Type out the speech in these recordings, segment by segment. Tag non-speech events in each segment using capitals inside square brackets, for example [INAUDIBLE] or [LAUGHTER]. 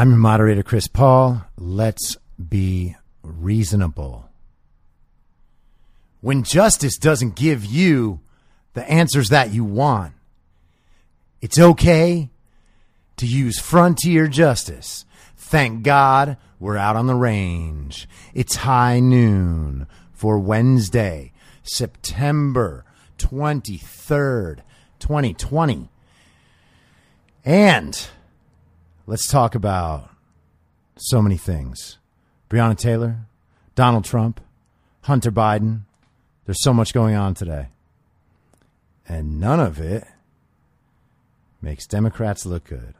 I'm your moderator, Chris Paul. Let's be reasonable. When justice doesn't give you the answers that you want, it's okay to use frontier justice. Thank God we're out on the range. It's high noon for Wednesday, September 23rd, 2020. And let's talk about so many things. Breonna Taylor, Donald Trump, Hunter Biden. There's so much going on today. And none of it makes Democrats look good.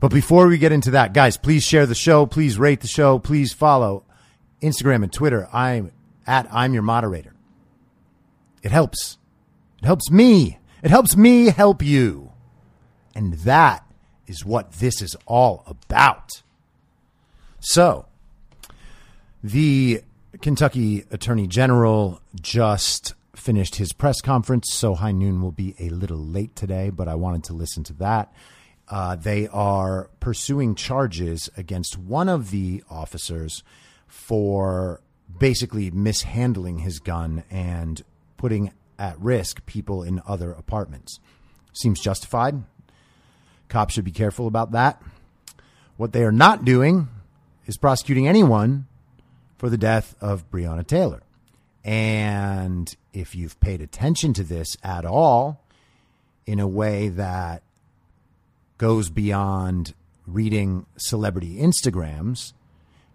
But before we get into that, guys, please share the show. Please rate the show. Please follow Instagram and Twitter. I'm at I'm your moderator. It helps. It helps me. It helps me help you. And that is what this is all about. So, the Kentucky Attorney General just finished his press conference, so High Noon will be a little late today, but I wanted to listen to that. Uh, they are pursuing charges against one of the officers for basically mishandling his gun and putting at risk people in other apartments. Seems justified. Cops should be careful about that. What they are not doing is prosecuting anyone for the death of Breonna Taylor. And if you've paid attention to this at all in a way that goes beyond reading celebrity Instagrams,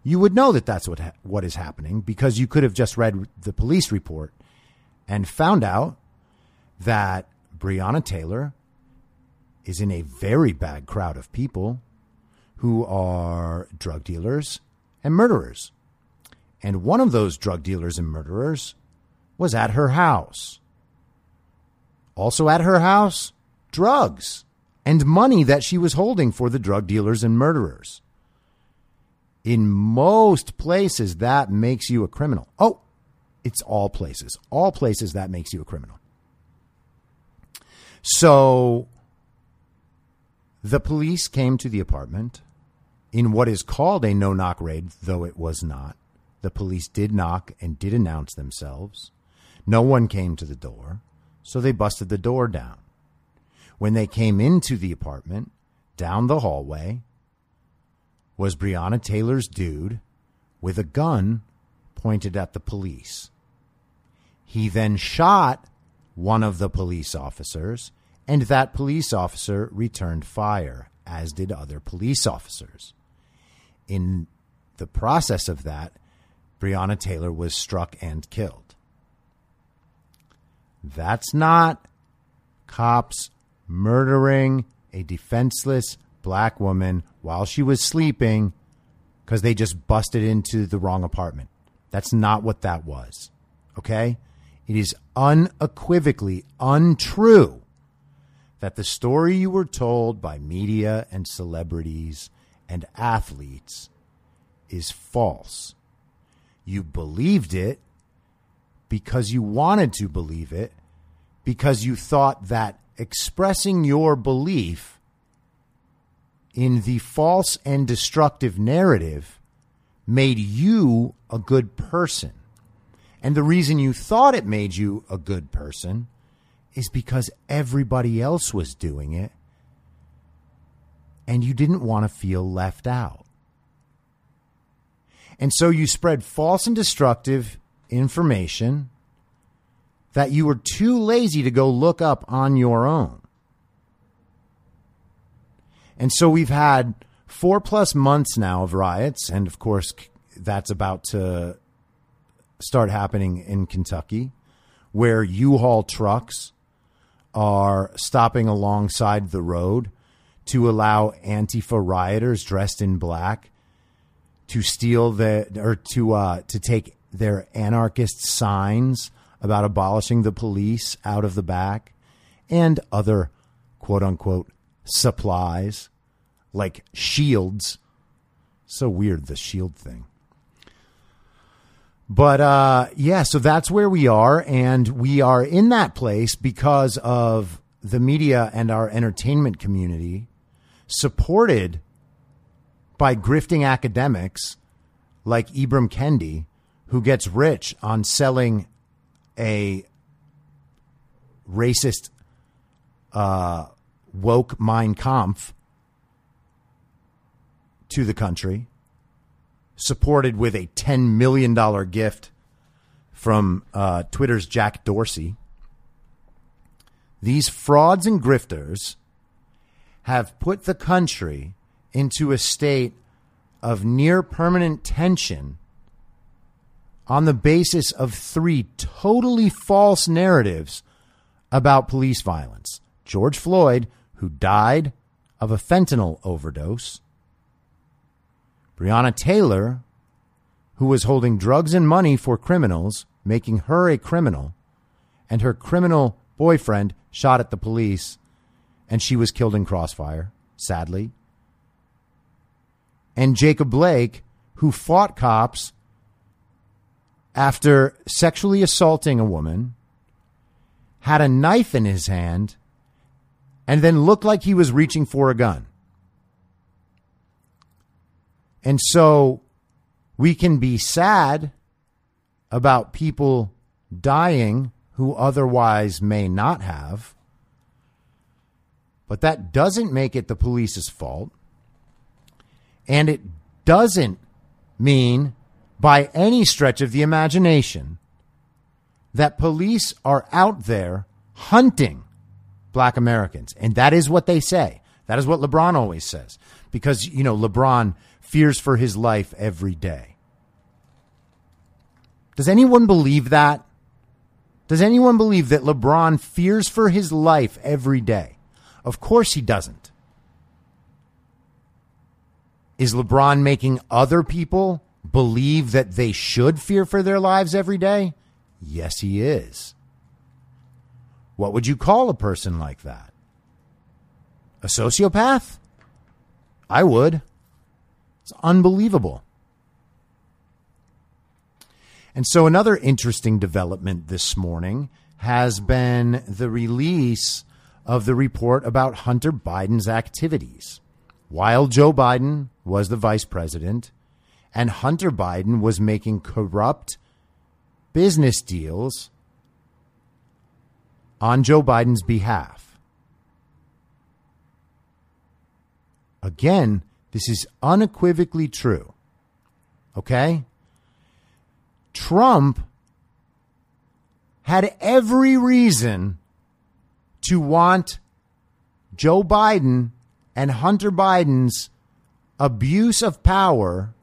you would know that that's what ha- what is happening because you could have just read the police report and found out that Breonna Taylor is in a very bad crowd of people who are drug dealers and murderers. And one of those drug dealers and murderers was at her house. Also at her house, drugs and money that she was holding for the drug dealers and murderers. In most places, that makes you a criminal. Oh, it's all places. All places that makes you a criminal. So the police came to the apartment in what is called a no knock raid, though it was not. The police did knock and did announce themselves. No one came to the door, so they busted the door down. When they came into the apartment, down the hallway, was Breonna Taylor's dude with a gun pointed at the police. He then shot one of the police officers, and that police officer returned fire, as did other police officers. In the process of that, Breonna Taylor was struck and killed. That's not cops murdering a defenseless black woman while she was sleeping because they just busted into the wrong apartment. That's not what that was. Okay? It is unequivocally untrue that the story you were told by media and celebrities and athletes is false. You believed it because you wanted to believe it, because you thought that expressing your belief in the false and destructive narrative made you a good person. And the reason you thought it made you a good person is because everybody else was doing it and you didn't want to feel left out. And so you spread false and destructive information that you were too lazy to go look up on your own. And so we've had four plus months now of riots, and of course, that's about to start happening in Kentucky, where U Haul trucks are stopping alongside the road to allow Antifa rioters dressed in black to steal the or to uh, to take their anarchist signs about abolishing the police out of the back and other quote unquote supplies like shields. So weird the shield thing. But uh, yeah, so that's where we are, and we are in that place because of the media and our entertainment community, supported by grifting academics like Ibram Kendi, who gets rich on selling a racist uh, woke Mein Kampf to the country supported with a $10 million gift from uh, Twitter's Jack Dorsey. These frauds and grifters have put the country into a state of near permanent tension on the basis of three totally false narratives about police violence George Floyd, who died of a fentanyl overdose, Breonna Taylor, who was holding drugs and money for criminals, making her a criminal, and her criminal boyfriend shot at the police, and she was killed in crossfire, sadly. And Jacob Blake, who fought cops after sexually assaulting a woman, had a knife in his hand, and then looked like he was reaching for a gun. And so we can be sad about people dying who otherwise may not have, but that doesn't make it the police's fault. And it doesn't mean, by any stretch of the imagination, that police are out there hunting black Americans. And that is what they say. That is what LeBron always says. Because, you know, LeBron fears for his life every day. Does anyone believe that? Does anyone believe that LeBron fears for his life every day? Of course he doesn't. Is LeBron making other people believe that they should fear for their lives every day? Yes, he is. What would you call a person like that? A sociopath? I would. It's unbelievable. And so, another interesting development this morning has been the release of the report about Hunter Biden's activities. While Joe Biden was the vice president and Hunter Biden was making corrupt business deals on Joe Biden's behalf. Again, this is unequivocally true. Okay? Trump had every reason to want Joe Biden and Hunter Biden's abuse of power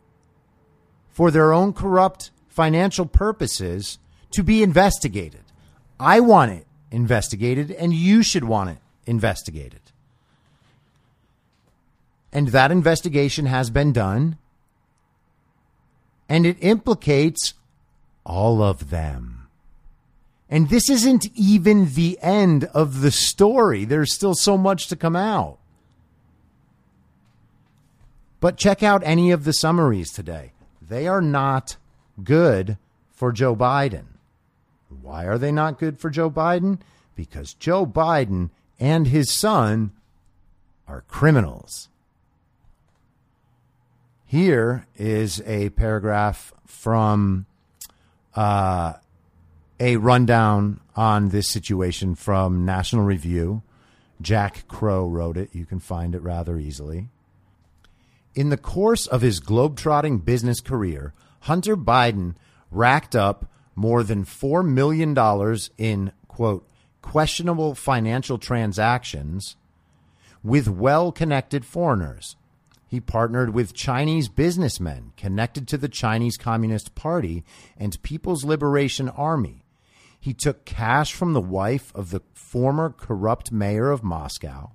for their own corrupt financial purposes to be investigated. I want it investigated, and you should want it investigated. And that investigation has been done. And it implicates all of them. And this isn't even the end of the story. There's still so much to come out. But check out any of the summaries today. They are not good for Joe Biden. Why are they not good for Joe Biden? Because Joe Biden and his son are criminals. Here is a paragraph from uh, a rundown on this situation from National Review. Jack Crowe wrote it. You can find it rather easily. In the course of his globetrotting business career, Hunter Biden racked up more than $4 million in, quote, questionable financial transactions with well connected foreigners. He partnered with Chinese businessmen connected to the Chinese Communist Party and People's Liberation Army. He took cash from the wife of the former corrupt mayor of Moscow,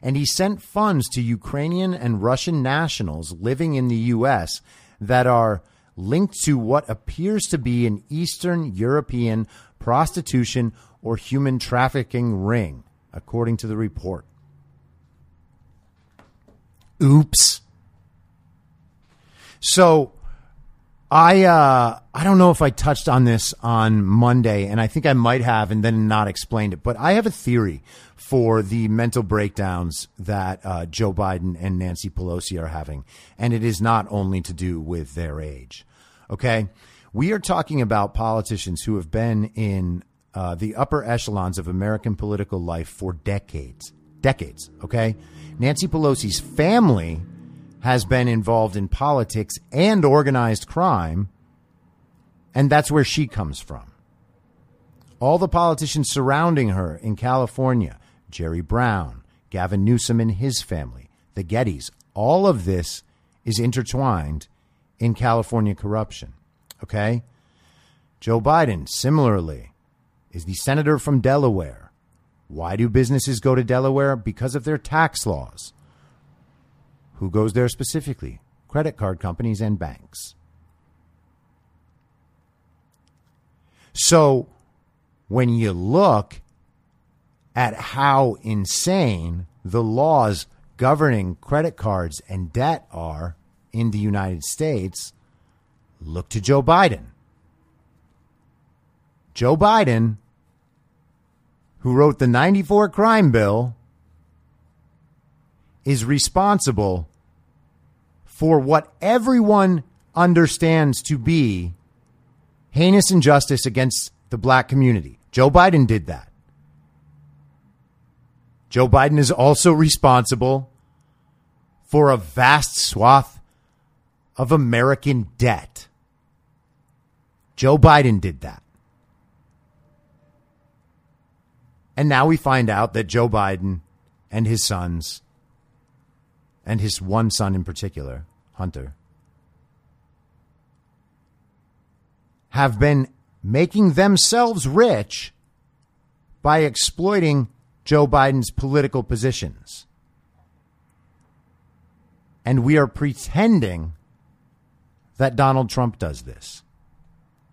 and he sent funds to Ukrainian and Russian nationals living in the U.S. that are linked to what appears to be an Eastern European prostitution or human trafficking ring, according to the report. Oops. So I uh, I don't know if I touched on this on Monday, and I think I might have, and then not explained it. But I have a theory for the mental breakdowns that uh, Joe Biden and Nancy Pelosi are having, and it is not only to do with their age. Okay, we are talking about politicians who have been in uh, the upper echelons of American political life for decades, decades. Okay, Nancy Pelosi's family has been involved in politics and organized crime, and that's where she comes from. All the politicians surrounding her in California, Jerry Brown, Gavin Newsom and his family, the Gettys, all of this is intertwined in California corruption. Okay? Joe Biden, similarly, is the senator from Delaware. Why do businesses go to Delaware? Because of their tax laws. Who goes there specifically? Credit card companies and banks. So when you look at how insane the laws governing credit cards and debt are in the United States, look to Joe Biden. Joe Biden, who wrote the 94 crime bill, is responsible for what everyone understands to be heinous injustice against the black community. Joe Biden did that. Joe Biden is also responsible for a vast swath of American debt. Joe Biden did that. And now we find out that Joe Biden and his sons and his one son in particular, Hunter, have been making themselves rich by exploiting Joe Biden's political positions. And we are pretending that Donald Trump does this.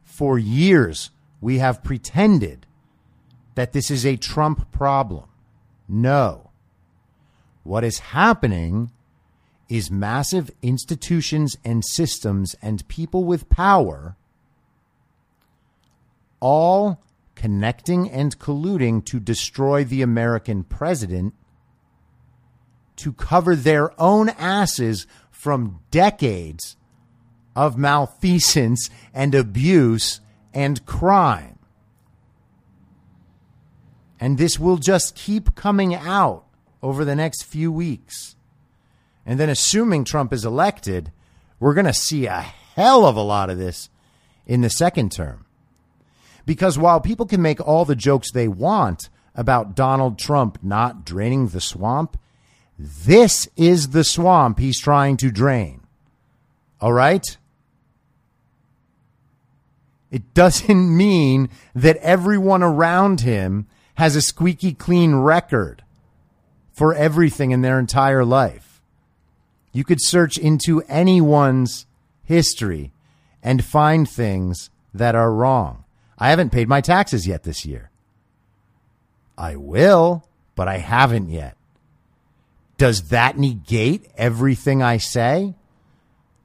For years, we have pretended that this is a Trump problem. No. What is happening is massive institutions and systems and people with power all connecting and colluding to destroy the American president to cover their own asses from decades of malfeasance and abuse and crime. And this will just keep coming out over the next few weeks. And then, assuming Trump is elected, we're going to see a hell of a lot of this in the second term. Because while people can make all the jokes they want about Donald Trump not draining the swamp, this is the swamp he's trying to drain. All right? It doesn't mean that everyone around him has a squeaky clean record for everything in their entire life. You could search into anyone's history and find things that are wrong. I haven't paid my taxes yet this year. I will, but I haven't yet. Does that negate everything I say?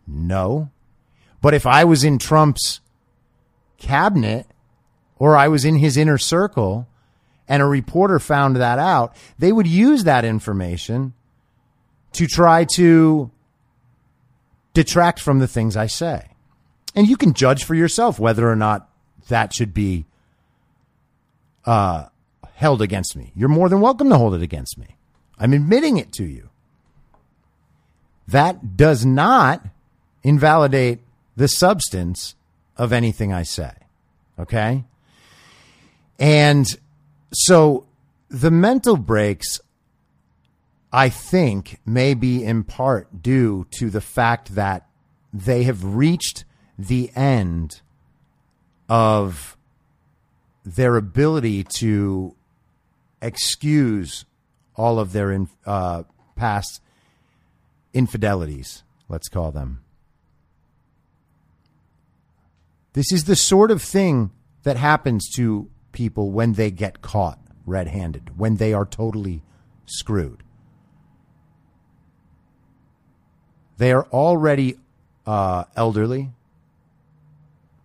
No. But if I was in Trump's cabinet or I was in his inner circle and a reporter found that out, they would use that information to try to detract from the things I say. And you can judge for yourself whether or not that should be uh, held against me. You're more than welcome to hold it against me. I'm admitting it to you. That does not invalidate the substance of anything I say. Okay? And so the mental breaks, I think, may be in part due to the fact that they have reached the end of their ability to excuse all of their in, uh, past infidelities, let's call them. This is the sort of thing that happens to people when they get caught red handed, when they are totally screwed. They are already uh, elderly,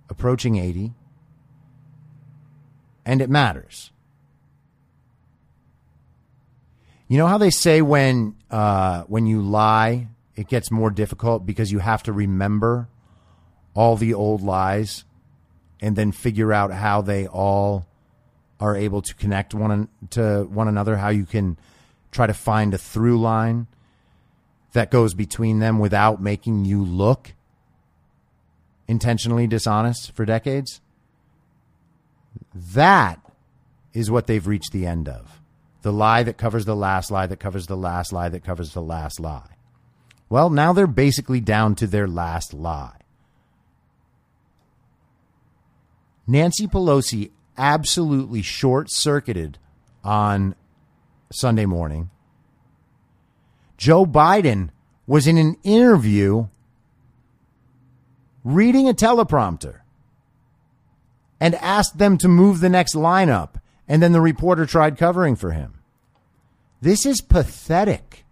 approaching 80, and it matters. You know how they say when uh, when you lie, it gets more difficult because you have to remember all the old lies and then figure out how they all are able to connect one to one another, how you can try to find a through line that goes between them without making you look intentionally dishonest for decades. That is what they've reached the end of. The lie that covers the last lie that covers the last lie that covers the last lie. Well, now they're basically down to their last lie. Nancy Pelosi absolutely short circuited on Sunday morning. Joe Biden was in an interview reading a teleprompter and asked them to move the next lineup, and then the reporter tried covering for him. This is pathetic.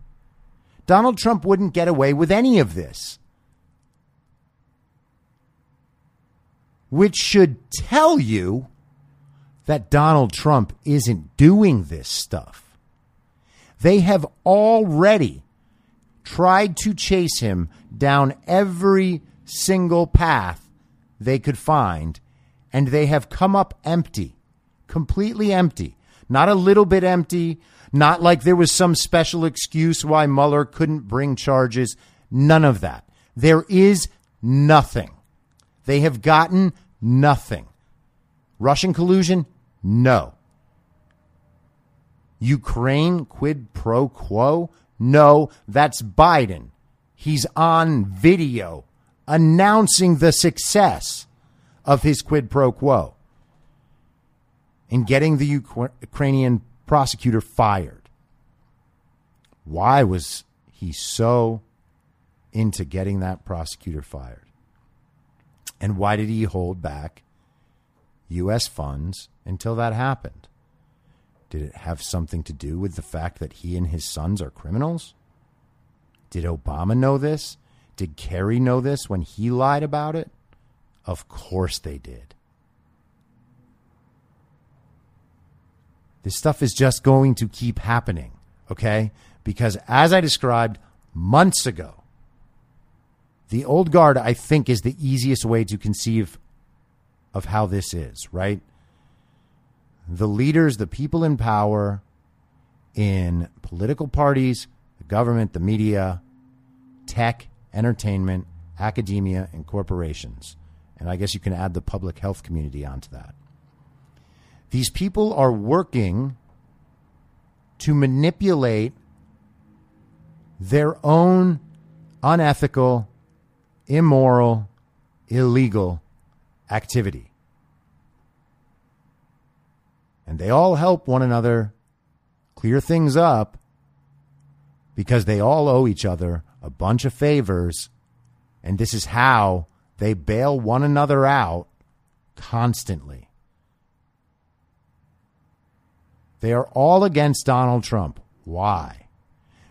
Donald Trump wouldn't get away with any of this. which should tell you that Donald Trump isn't doing this stuff. They have already tried to chase him down every single path they could find, and they have come up empty, completely empty. Not a little bit empty, not like there was some special excuse why Mueller couldn't bring charges. None of that. There is nothing. They have gotten Nothing. Russian collusion? No. Ukraine quid pro quo? No, that's Biden. He's on video announcing the success of his quid pro quo in getting the Ukrainian prosecutor fired. Why was he so into getting that prosecutor fired? And why did he hold back U.S. funds until that happened? Did it have something to do with the fact that he and his sons are criminals? Did Obama know this? Did Kerry know this when he lied about it? Of course they did. This stuff is just going to keep happening, okay? Because as I described months ago, the old guard, I think, is the easiest way to conceive of how this is, right? The leaders, the people in power in political parties, the government, the media, tech, entertainment, academia, and corporations. And I guess you can add the public health community onto that. These people are working to manipulate their own unethical immoral, illegal activity. And they all help one another clear things up because they all owe each other a bunch of favors. And this is how they bail one another out constantly. They are all against Donald Trump. Why?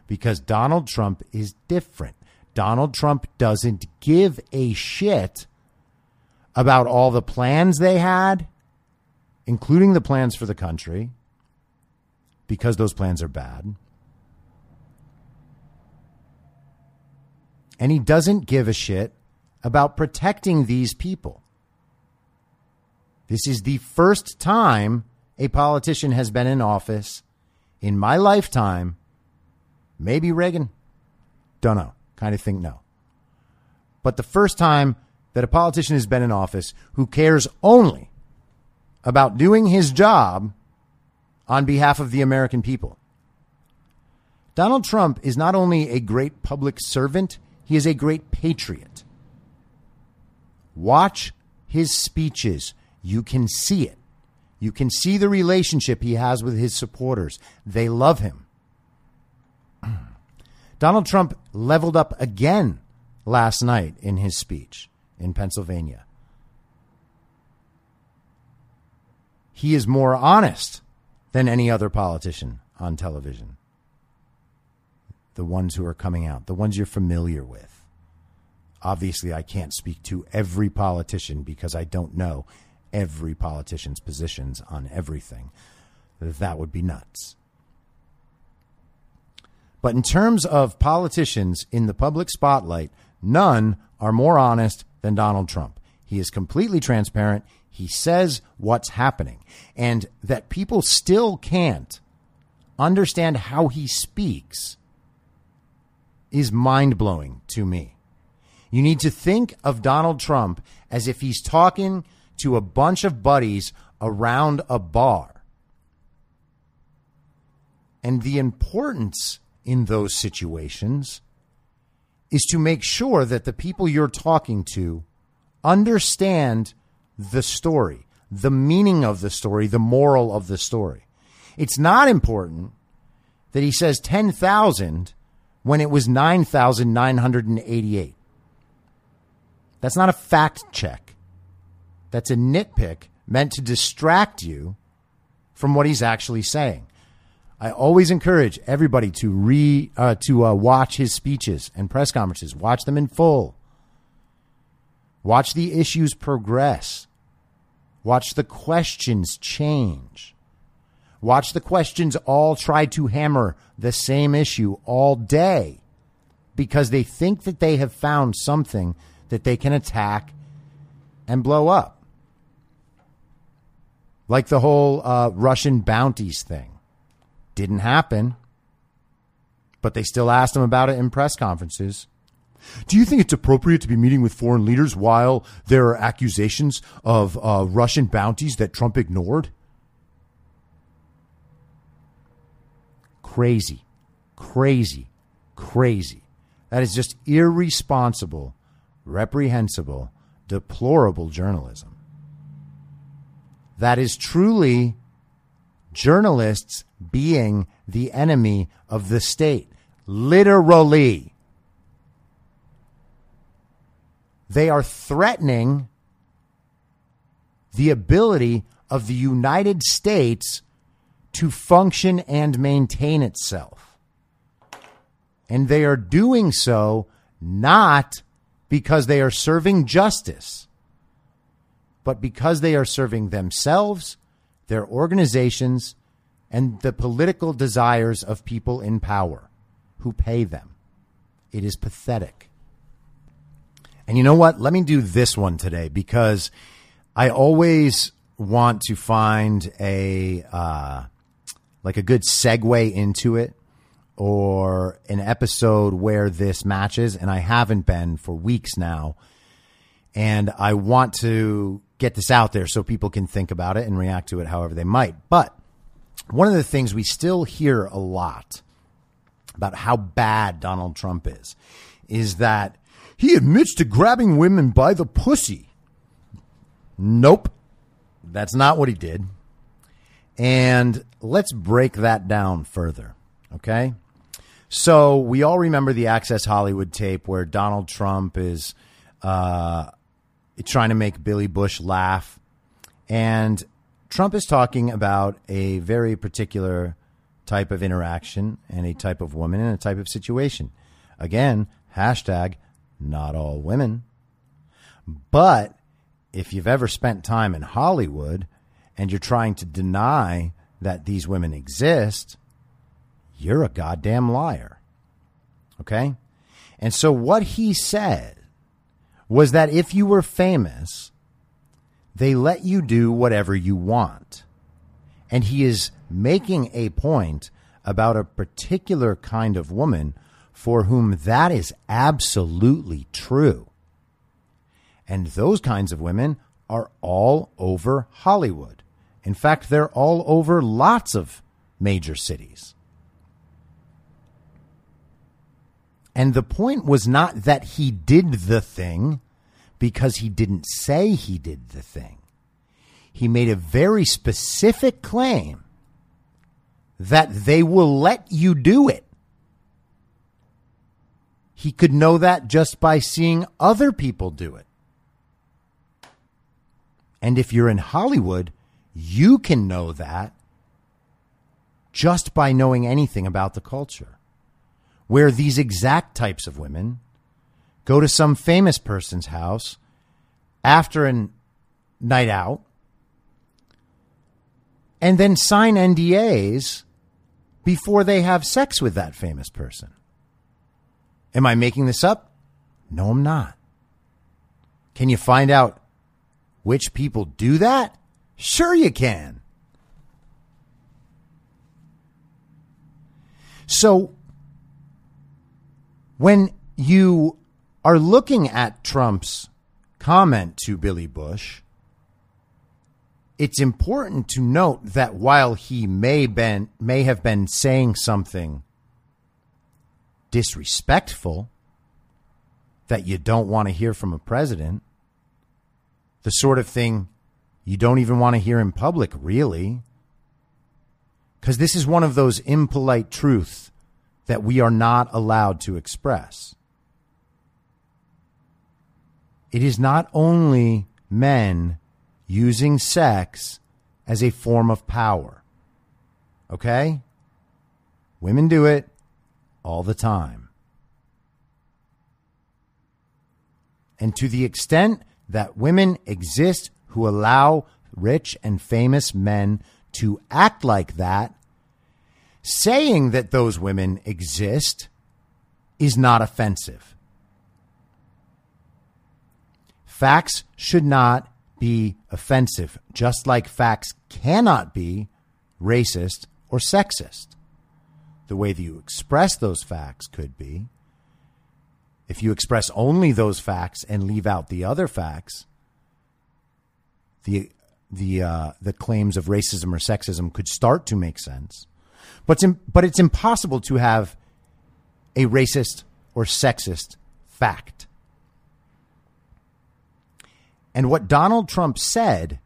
Because Donald Trump is different. Donald Trump doesn't give a shit about all the plans they had, including the plans for the country, because those plans are bad. And he doesn't give a shit about protecting these people. This is the first time a politician has been in office in my lifetime. Maybe Reagan. Don't know. Kind of think no. But the first time that a politician has been in office who cares only about doing his job on behalf of the American people. Donald Trump is not only a great public servant, he is a great patriot. Watch his speeches. You can see it. You can see the relationship he has with his supporters. They love him. [CLEARS THROAT] Donald Trump leveled up again last night in his speech in Pennsylvania. He is more honest than any other politician on television. The ones who are coming out, the ones you're familiar with. Obviously, I can't speak to every politician because I don't know every politician's positions on everything. That would be nuts. But in terms of politicians in the public spotlight, none are more honest than Donald Trump. He is completely transparent. He says what's happening. And that people still can't understand how he speaks is mind blowing to me. You need to think of Donald Trump as if he's talking to a bunch of buddies around a bar. And the importance in those situations is to make sure that the people you're talking to understand the story, the meaning of the story, the moral of the story. It's not important that he says 10,000 when it was 9,988. That's not a fact check. That's a nitpick meant to distract you from what he's actually saying. I always encourage everybody to re uh, to uh, watch his speeches and press conferences. Watch them in full. Watch the issues progress. Watch the questions change. Watch the questions all try to hammer the same issue all day because they think that they have found something that they can attack and blow up. Like the whole uh, Russian bounties thing. Didn't happen, but they still asked him about it in press conferences. Do you think it's appropriate to be meeting with foreign leaders while there are accusations of uh, Russian bounties that Trump ignored? Crazy, crazy, crazy. That is just irresponsible, reprehensible, deplorable journalism. That is truly journalists being the enemy of the state. Literally. They are threatening the ability of the United States to function and maintain itself. And they are doing so not because they are serving justice, but because they are serving themselves, their organizations, and the political desires of people in power who pay them. It is pathetic. And you know what? Let me do this one today because I always want to find a uh, like a good segue into it or an episode where this matches, and I haven't been for weeks now. And I want to get this out there so people can think about it and react to it however they might. But one of the things we still hear a lot about how bad Donald Trump is is that he admits to grabbing women by the pussy. Nope. That's not what he did. And let's break that down further. Okay. So we all remember the Access Hollywood tape where Donald Trump is uh, trying to make Billy Bush laugh. And Trump is talking about a very particular type of interaction and a type of woman and a type of situation. Again, hashtag not all women. But if you've ever spent time in Hollywood and you're trying to deny that these women exist, you're a goddamn liar. Okay? And so what he said was that if you were famous, they let you do whatever you want. And he is making a point about a particular kind of woman for whom that is absolutely true. And those kinds of women are all over Hollywood. In fact, they're all over lots of major cities. And the point was not that he did the thing because he didn't say he did the thing. He made a very specific claim that they will let you do it. He could know that just by seeing other people do it. And if you're in Hollywood, you can know that just by knowing anything about the culture. Where these exact types of women go to some famous person's house after a night out and then sign NDAs before they have sex with that famous person. Am I making this up? No, I'm not. Can you find out which people do that? Sure, you can. So, when you are looking at Trump's comment to Billy Bush, it's important to note that while he may been may have been saying something disrespectful that you don't want to hear from a president, the sort of thing you don't even want to hear in public, really. Because this is one of those impolite truths that we are not allowed to express. It is not only men using sex as a form of power. Okay? Women do it all the time. And to the extent that women exist who allow rich and famous men to act like that, saying that those women exist is not offensive. Facts should not be offensive, just like facts cannot be racist or sexist. The way that you express those facts could be. If you express only those facts and leave out the other facts, the the uh, the claims of racism or sexism could start to make sense. But it's, but it's impossible to have a racist or sexist fact. And what Donald Trump said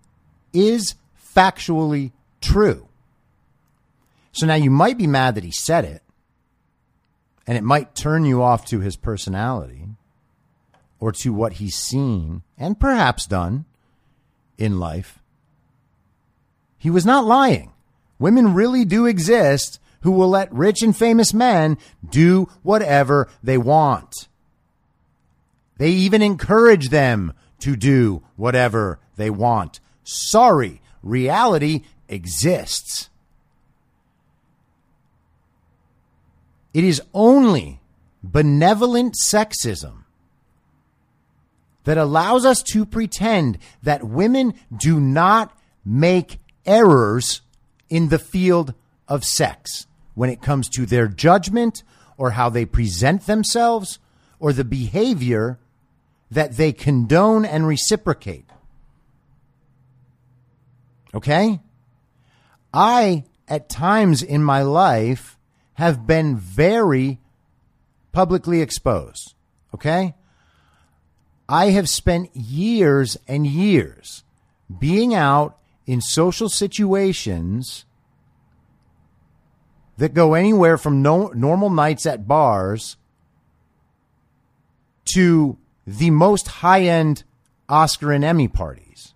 is factually true. So now you might be mad that he said it, and it might turn you off to his personality or to what he's seen and perhaps done in life. He was not lying. Women really do exist who will let rich and famous men do whatever they want. They even encourage them to do whatever they want. Sorry, reality exists. It is only benevolent sexism that allows us to pretend that women do not make errors in the field of sex when it comes to their judgment or how they present themselves or the behavior that they condone and reciprocate. Okay? I, at times in my life, have been very publicly exposed. Okay? I have spent years and years being out in social situations that go anywhere from no, normal nights at bars to the most high end Oscar and Emmy parties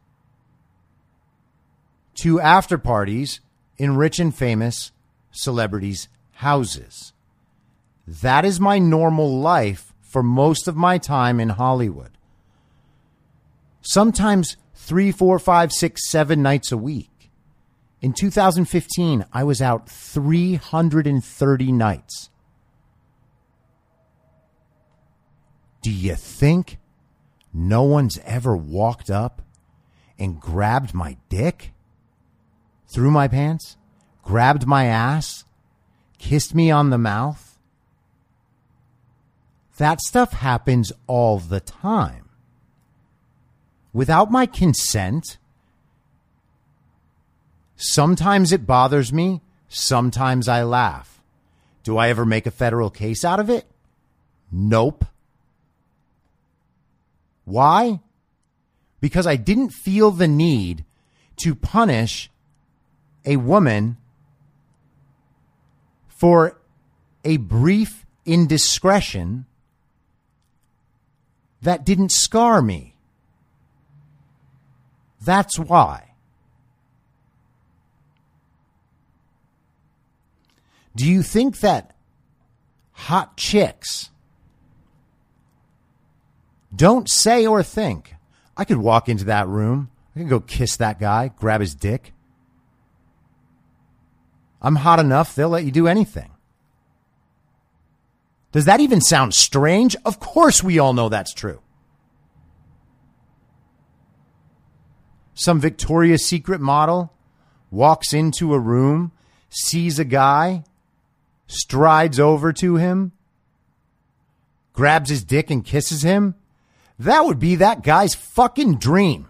to after parties in rich and famous celebrities' houses. That is my normal life for most of my time in Hollywood. Sometimes three, four, five, six, seven nights a week. In 2015, I was out 330 nights. Do you think no one's ever walked up and grabbed my dick? Through my pants? Grabbed my ass? Kissed me on the mouth? That stuff happens all the time. Without my consent, sometimes it bothers me, sometimes I laugh. Do I ever make a federal case out of it? Nope. Why? Because I didn't feel the need to punish a woman for a brief indiscretion that didn't scar me. That's why. Do you think that hot chicks don't say or think, I could walk into that room, I could go kiss that guy, grab his dick? I'm hot enough, they'll let you do anything. Does that even sound strange? Of course, we all know that's true. Some Victoria's Secret model walks into a room, sees a guy, strides over to him, grabs his dick and kisses him. That would be that guy's fucking dream.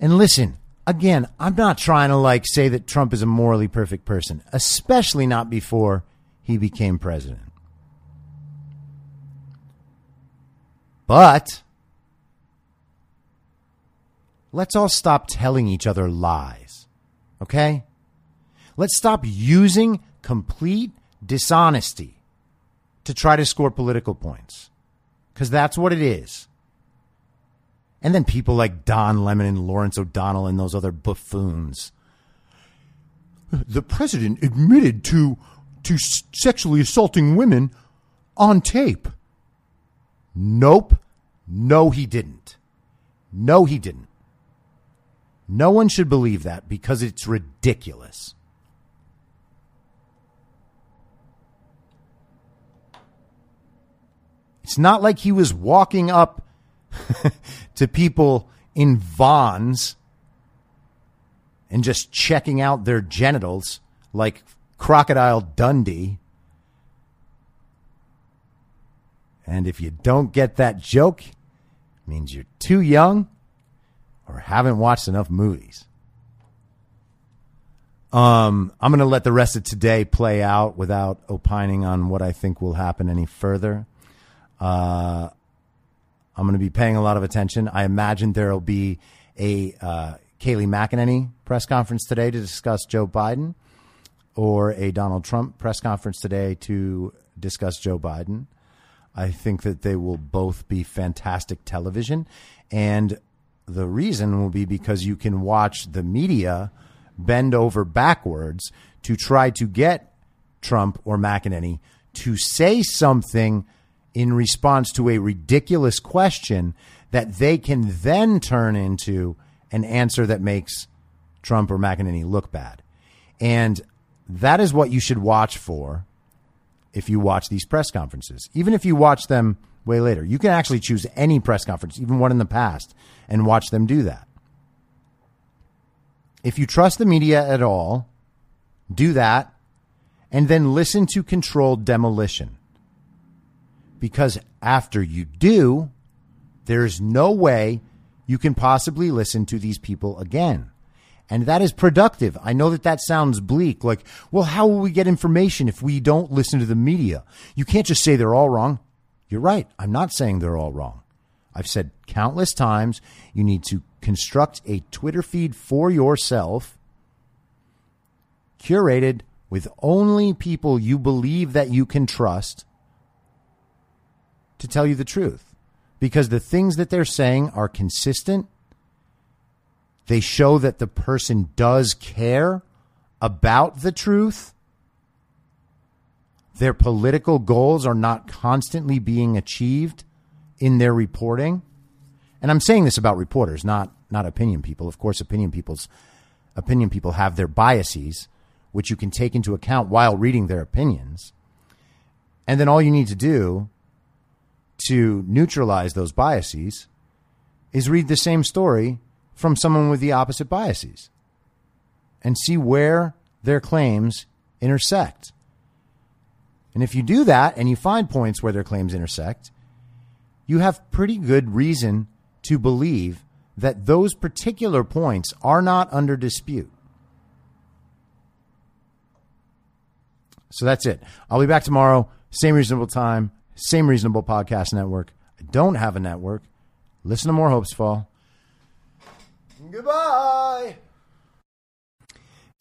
And listen, again, I'm not trying to like say that Trump is a morally perfect person, especially not before he became president. But let's all stop telling each other lies. Okay? Let's stop using complete dishonesty to try to score political points. Because that's what it is. And then people like Don Lemon and Lawrence O'Donnell and those other buffoons. The president admitted to to sexually assaulting women on tape. Nope. No, he didn't. No, he didn't. No one should believe that because it's ridiculous. It's not like he was walking up [LAUGHS] to people in Vons and just checking out their genitals like Crocodile Dundee. And if you don't get that joke, means you're too young or haven't watched enough movies. Um, I'm going to let the rest of today play out without opining on what I think will happen any further. Uh, I'm going to be paying a lot of attention. I imagine there will be a uh, Kayleigh McEnany press conference today to discuss Joe Biden, or a Donald Trump press conference today to discuss Joe Biden. I think that they will both be fantastic television, and the reason will be because you can watch the media bend over backwards to try to get Trump or McEnany to say something in response to a ridiculous question that they can then turn into an answer that makes Trump or McEnany look bad. And that is what you should watch for if you watch these press conferences. Even if you watch them way later, you can actually choose any press conference, even one in the past, and watch them do that. If you trust the media at all, do that and then listen to controlled demolition because after you do, there's no way you can possibly listen to these people again. And that is productive. I know that that sounds bleak. Like, well, how will we get information if we don't listen to the media? You can't just say they're all wrong. You're right. I'm not saying they're all wrong. I've said countless times you need to construct a Twitter feed for yourself, curated with only people you believe that you can trust to tell you the truth. Because the things that they're saying are consistent. They show that the person does care about the truth, their political goals are not constantly being achieved in their reporting. And I'm saying this about reporters, not not opinion people. Of course, opinion people's opinion people have their biases, which you can take into account while reading their opinions. And then all you need to do to neutralize those biases is read the same story from someone with the opposite biases and see where their claims intersect. And if you do that and you find points where their claims intersect, you have pretty good reason to believe that those particular points are not under dispute. So that's it. I'll be back tomorrow, same reasonable time, same reasonable podcast network. I don't have a network. Listen to more Hopes Fall. Goodbye.